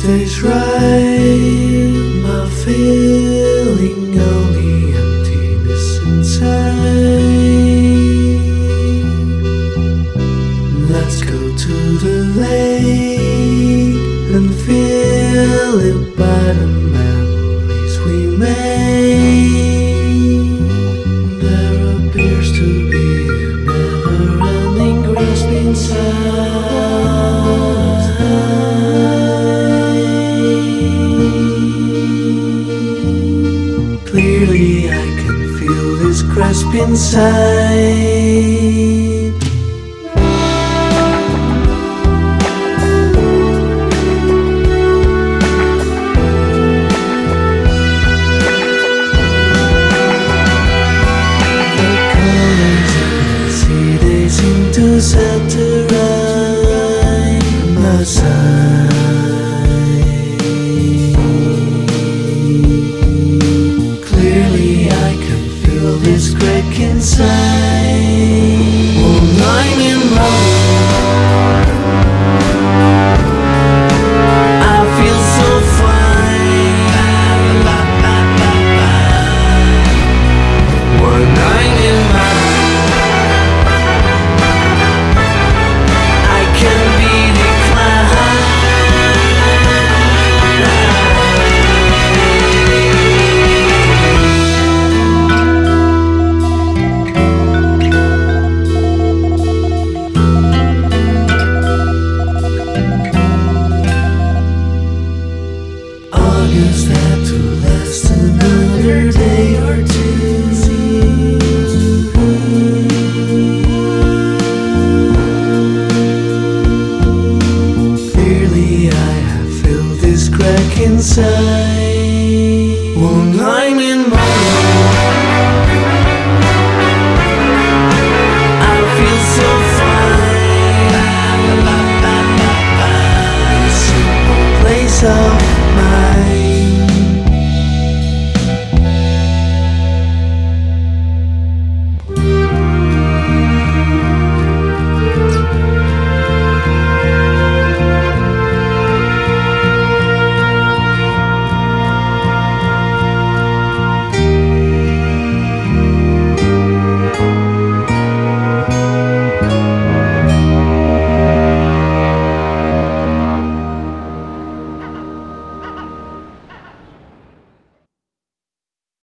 stays right. My feeling only emptiness inside. Let's go to the lake and feel it by the memories we made. There appears to be a never-ending grasp inside. crisp inside. seem to saturate the sun. Inside. crack inside. Will not